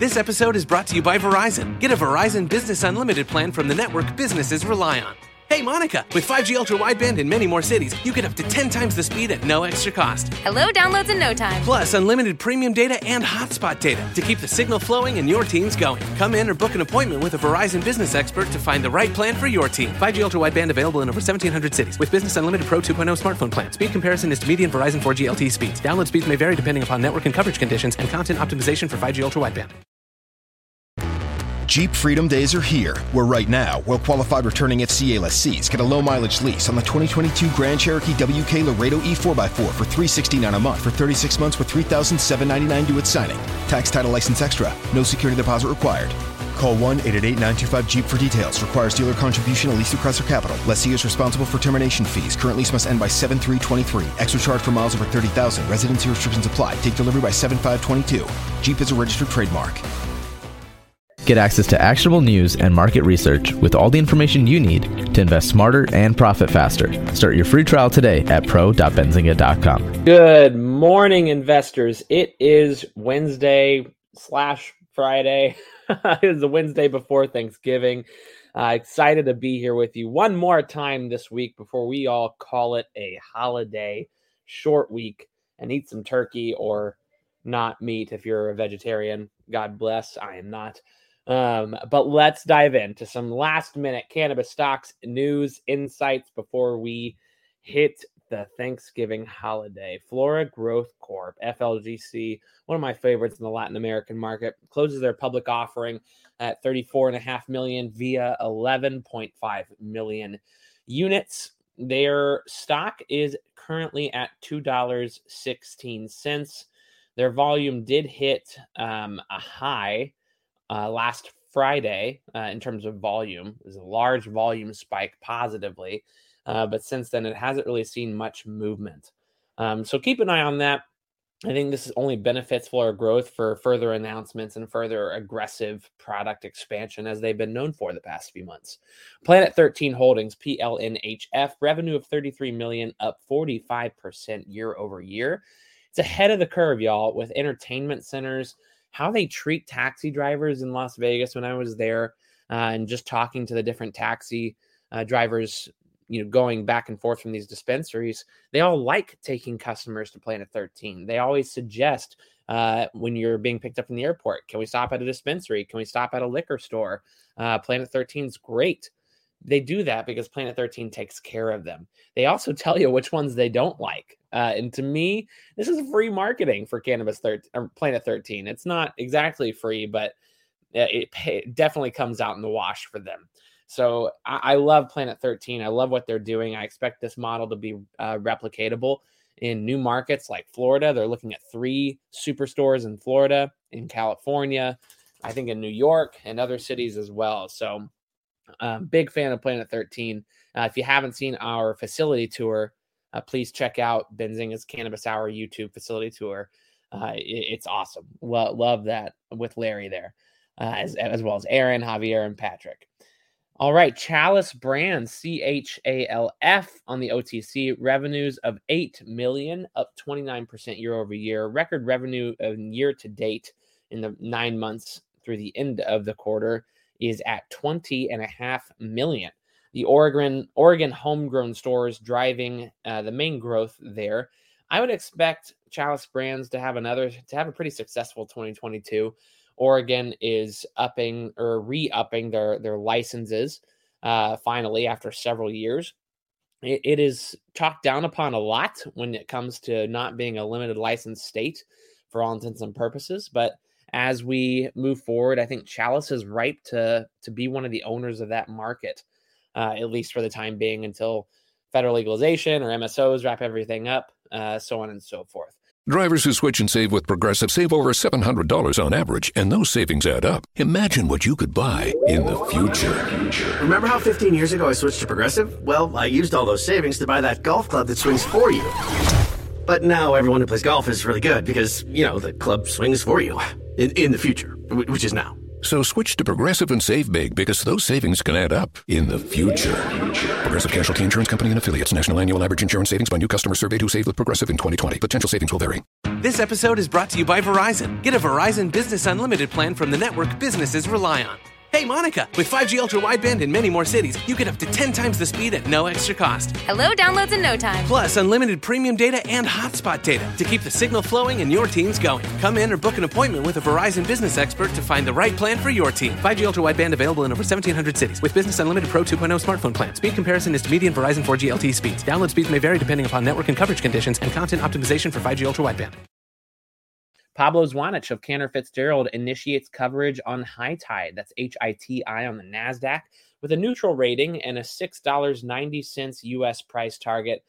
This episode is brought to you by Verizon. Get a Verizon Business Unlimited plan from the network businesses rely on. Hey, Monica, with 5G ultra wideband in many more cities, you get up to 10 times the speed at no extra cost. Hello, downloads in no time. Plus, unlimited premium data and hotspot data to keep the signal flowing and your teams going. Come in or book an appointment with a Verizon business expert to find the right plan for your team. 5G ultra wideband available in over 1,700 cities with Business Unlimited Pro 2.0 smartphone plan. Speed comparison is to median Verizon 4G LTE speeds. Download speeds may vary depending upon network and coverage conditions and content optimization for 5G ultra wideband. Jeep Freedom Days are here, where right now, well qualified returning FCA lessees get a low mileage lease on the 2022 Grand Cherokee WK Laredo E4x4 for 369 a month for 36 months with $3,799 due at signing. Tax title license extra. No security deposit required. Call 1 888 925 Jeep for details. Requires dealer contribution at least through Chrysler Capital. Lessee is responsible for termination fees. Current lease must end by 7323. Extra charge for miles over 30,000. Residency restrictions apply. Take delivery by 7522. Jeep is a registered trademark. Get access to actionable news and market research with all the information you need to invest smarter and profit faster. Start your free trial today at pro.benzinga.com. Good morning, investors. It is Wednesday slash Friday. it is the Wednesday before Thanksgiving. Uh, excited to be here with you one more time this week before we all call it a holiday short week and eat some turkey or not meat if you're a vegetarian. God bless. I am not. Um, but let's dive into some last minute cannabis stocks news insights before we hit the Thanksgiving holiday. Flora Growth Corp, FLGC, one of my favorites in the Latin American market, closes their public offering at 34.5 million via 11.5 million units. Their stock is currently at $2.16. Their volume did hit um, a high uh, last Friday uh, in terms of volume. Was a large volume spike positively, uh, but since then it hasn't really seen much movement. Um, so keep an eye on that. I think this only benefits Flora Growth for further announcements and further aggressive product expansion as they've been known for the past few months. Planet 13 Holdings, PLNHF, revenue of 33 million, up 45% year over year. It's ahead of the curve, y'all, with entertainment centers how they treat taxi drivers in Las Vegas when I was there, uh, and just talking to the different taxi uh, drivers, you know, going back and forth from these dispensaries, they all like taking customers to Planet 13. They always suggest uh, when you're being picked up from the airport, can we stop at a dispensary? Can we stop at a liquor store? Uh, Planet 13 is great. They do that because Planet 13 takes care of them. They also tell you which ones they don't like. Uh, and to me, this is free marketing for Cannabis 13 or Planet 13. It's not exactly free, but it, pay, it definitely comes out in the wash for them. So I, I, love Planet 13. I love what they're doing. I expect this model to be uh, replicatable in new markets like Florida. They're looking at three superstores in Florida, in California, I think in New York and other cities as well. So, um, big fan of Planet 13. Uh, if you haven't seen our facility tour, uh, please check out Benzinga's Cannabis Hour YouTube facility tour. Uh, it, it's awesome. Love that with Larry there, uh, as, as well as Aaron, Javier, and Patrick. All right, Chalice Brands, C H A L F on the OTC revenues of 8 million, up 29% year over year. Record revenue of year to date in the nine months through the end of the quarter is at 20 and a half million the Oregon Oregon homegrown stores driving uh, the main growth there. I would expect Chalice Brands to have another to have a pretty successful 2022. Oregon is upping or re-upping their their licenses uh, finally after several years. It, it is talked down upon a lot when it comes to not being a limited license state for all intents and purposes, but as we move forward, I think Chalice is ripe to to be one of the owners of that market uh, at least for the time being until federal legalization or MSOs wrap everything up, uh, so on and so forth. Drivers who switch and save with Progressive save over $700 on average, and those savings add up. Imagine what you could buy in the future. Remember how 15 years ago I switched to Progressive? Well, I used all those savings to buy that golf club that swings for you. But now everyone who plays golf is really good because, you know, the club swings for you in, in the future, which is now. So switch to Progressive and save big because those savings can add up in the future. Progressive Casualty Insurance Company and affiliates. National annual average insurance savings by new customer surveyed who saved with Progressive in 2020. Potential savings will vary. This episode is brought to you by Verizon. Get a Verizon Business Unlimited plan from the network businesses rely on. Hey, Monica, with 5G ultra wideband in many more cities, you get up to 10 times the speed at no extra cost. Hello, downloads in no time. Plus, unlimited premium data and hotspot data to keep the signal flowing and your teams going. Come in or book an appointment with a Verizon business expert to find the right plan for your team. 5G ultra wideband available in over 1,700 cities with Business Unlimited Pro 2.0 smartphone plan. Speed comparison is to median Verizon 4G LTE speeds. Download speeds may vary depending upon network and coverage conditions and content optimization for 5G ultra wideband. Pablo Zuanic of Cantor Fitzgerald initiates coverage on High Tide. That's H I T I on the NASDAQ with a neutral rating and a $6.90 US price target.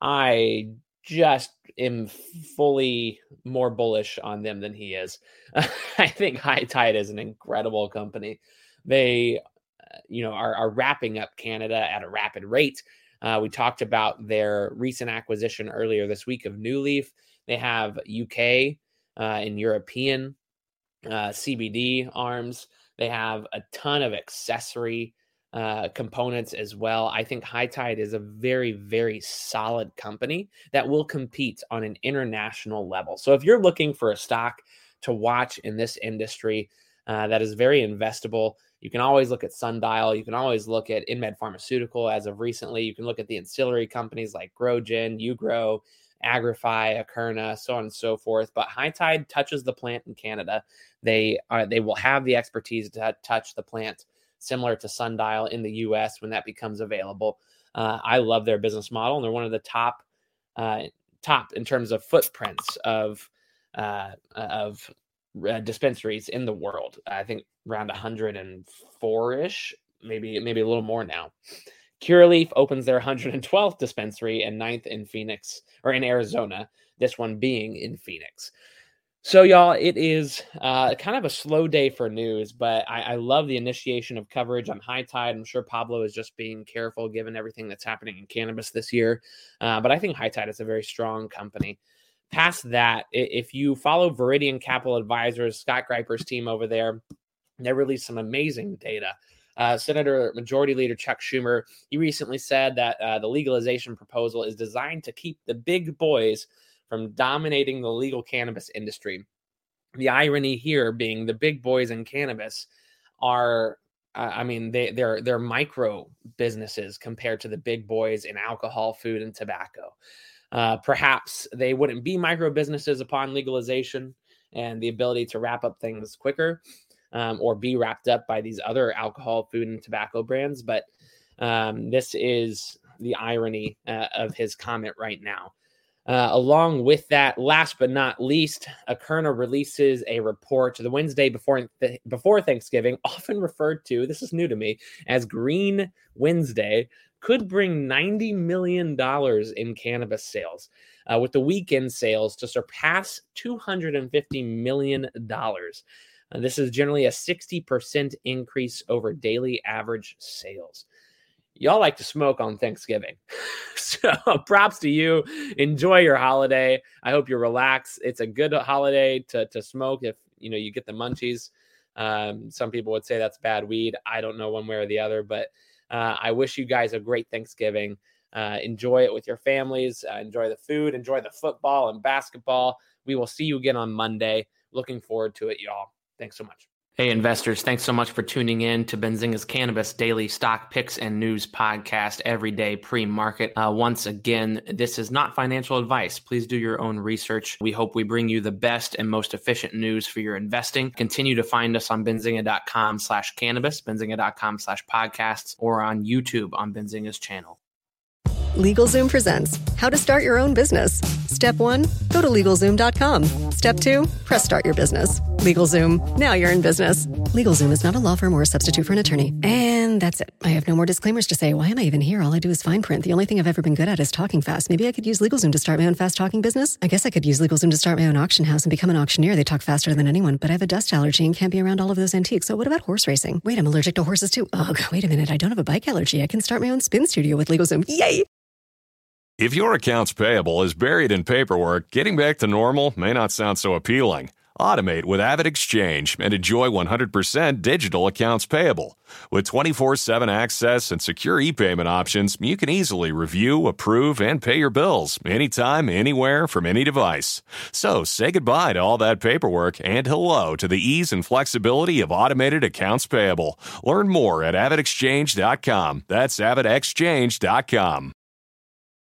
I just am fully more bullish on them than he is. I think High Tide is an incredible company. They, uh, you know, are, are wrapping up Canada at a rapid rate. Uh, we talked about their recent acquisition earlier this week of NuLeaf. They have UK and European uh, CBD arms. They have a ton of accessory uh, components as well. I think High Tide is a very, very solid company that will compete on an international level. So if you're looking for a stock to watch in this industry uh, that is very investable, you can always look at Sundial. You can always look at InMed Pharmaceutical as of recently. You can look at the ancillary companies like GrowGen, UGrow, Agrify, Akerna, so on and so forth. But High Tide touches the plant in Canada. They are they will have the expertise to touch the plant, similar to Sundial in the U.S. when that becomes available. Uh, I love their business model, and they're one of the top uh, top in terms of footprints of uh, of uh, dispensaries in the world. I think around 104 ish, maybe maybe a little more now. Curaleaf opens their 112th dispensary and ninth in Phoenix or in Arizona, this one being in Phoenix. So, y'all, it is uh, kind of a slow day for news, but I, I, love the initiation of coverage on high tide. I'm sure Pablo is just being careful given everything that's happening in cannabis this year. Uh, but I think high tide is a very strong company. Past that, if you follow Viridian Capital Advisors, Scott Greiper's team over there, they released some amazing data uh, Senator Majority Leader Chuck Schumer, he recently said that uh, the legalization proposal is designed to keep the big boys from dominating the legal cannabis industry. The irony here being the big boys in cannabis are uh, I mean, they, they're they're micro businesses compared to the big boys in alcohol, food, and tobacco. Uh, perhaps they wouldn't be micro businesses upon legalization and the ability to wrap up things quicker um, or be wrapped up by these other alcohol, food, and tobacco brands. But um, this is the irony uh, of his comment right now. Uh, along with that, last but not least, Akerna releases a report the Wednesday before th- before Thanksgiving, often referred to. This is new to me as Green Wednesday. Could bring ninety million dollars in cannabis sales, uh, with the weekend sales to surpass two hundred and fifty million dollars. Uh, this is generally a 60% increase over daily average sales. Y'all like to smoke on Thanksgiving. so props to you. Enjoy your holiday. I hope you relax. It's a good holiday to, to smoke if you know you get the munchies. Um, some people would say that's bad weed. I don't know one way or the other, but uh, I wish you guys a great Thanksgiving. Uh, enjoy it with your families. Uh, enjoy the food. Enjoy the football and basketball. We will see you again on Monday. Looking forward to it, y'all. Thanks so much. Hey, investors, thanks so much for tuning in to Benzinga's Cannabis Daily Stock Picks and News Podcast every day pre market. Uh, once again, this is not financial advice. Please do your own research. We hope we bring you the best and most efficient news for your investing. Continue to find us on benzinga.com slash cannabis, benzinga.com slash podcasts, or on YouTube on Benzinga's channel. LegalZoom presents how to start your own business. Step one, go to LegalZoom.com. Step two, press start your business. LegalZoom, now you're in business. LegalZoom is not a law firm or a substitute for an attorney. And that's it. I have no more disclaimers to say. Why am I even here? All I do is fine print. The only thing I've ever been good at is talking fast. Maybe I could use LegalZoom to start my own fast talking business. I guess I could use LegalZoom to start my own auction house and become an auctioneer. They talk faster than anyone, but I have a dust allergy and can't be around all of those antiques. So what about horse racing? Wait, I'm allergic to horses too. Ugh, wait a minute. I don't have a bike allergy. I can start my own spin studio with LegalZoom. Yay! If your accounts payable is buried in paperwork, getting back to normal may not sound so appealing. Automate with AvidXchange and enjoy 100% digital accounts payable. With 24 7 access and secure e payment options, you can easily review, approve, and pay your bills anytime, anywhere, from any device. So say goodbye to all that paperwork and hello to the ease and flexibility of automated accounts payable. Learn more at avidxchange.com. That's avidxchange.com.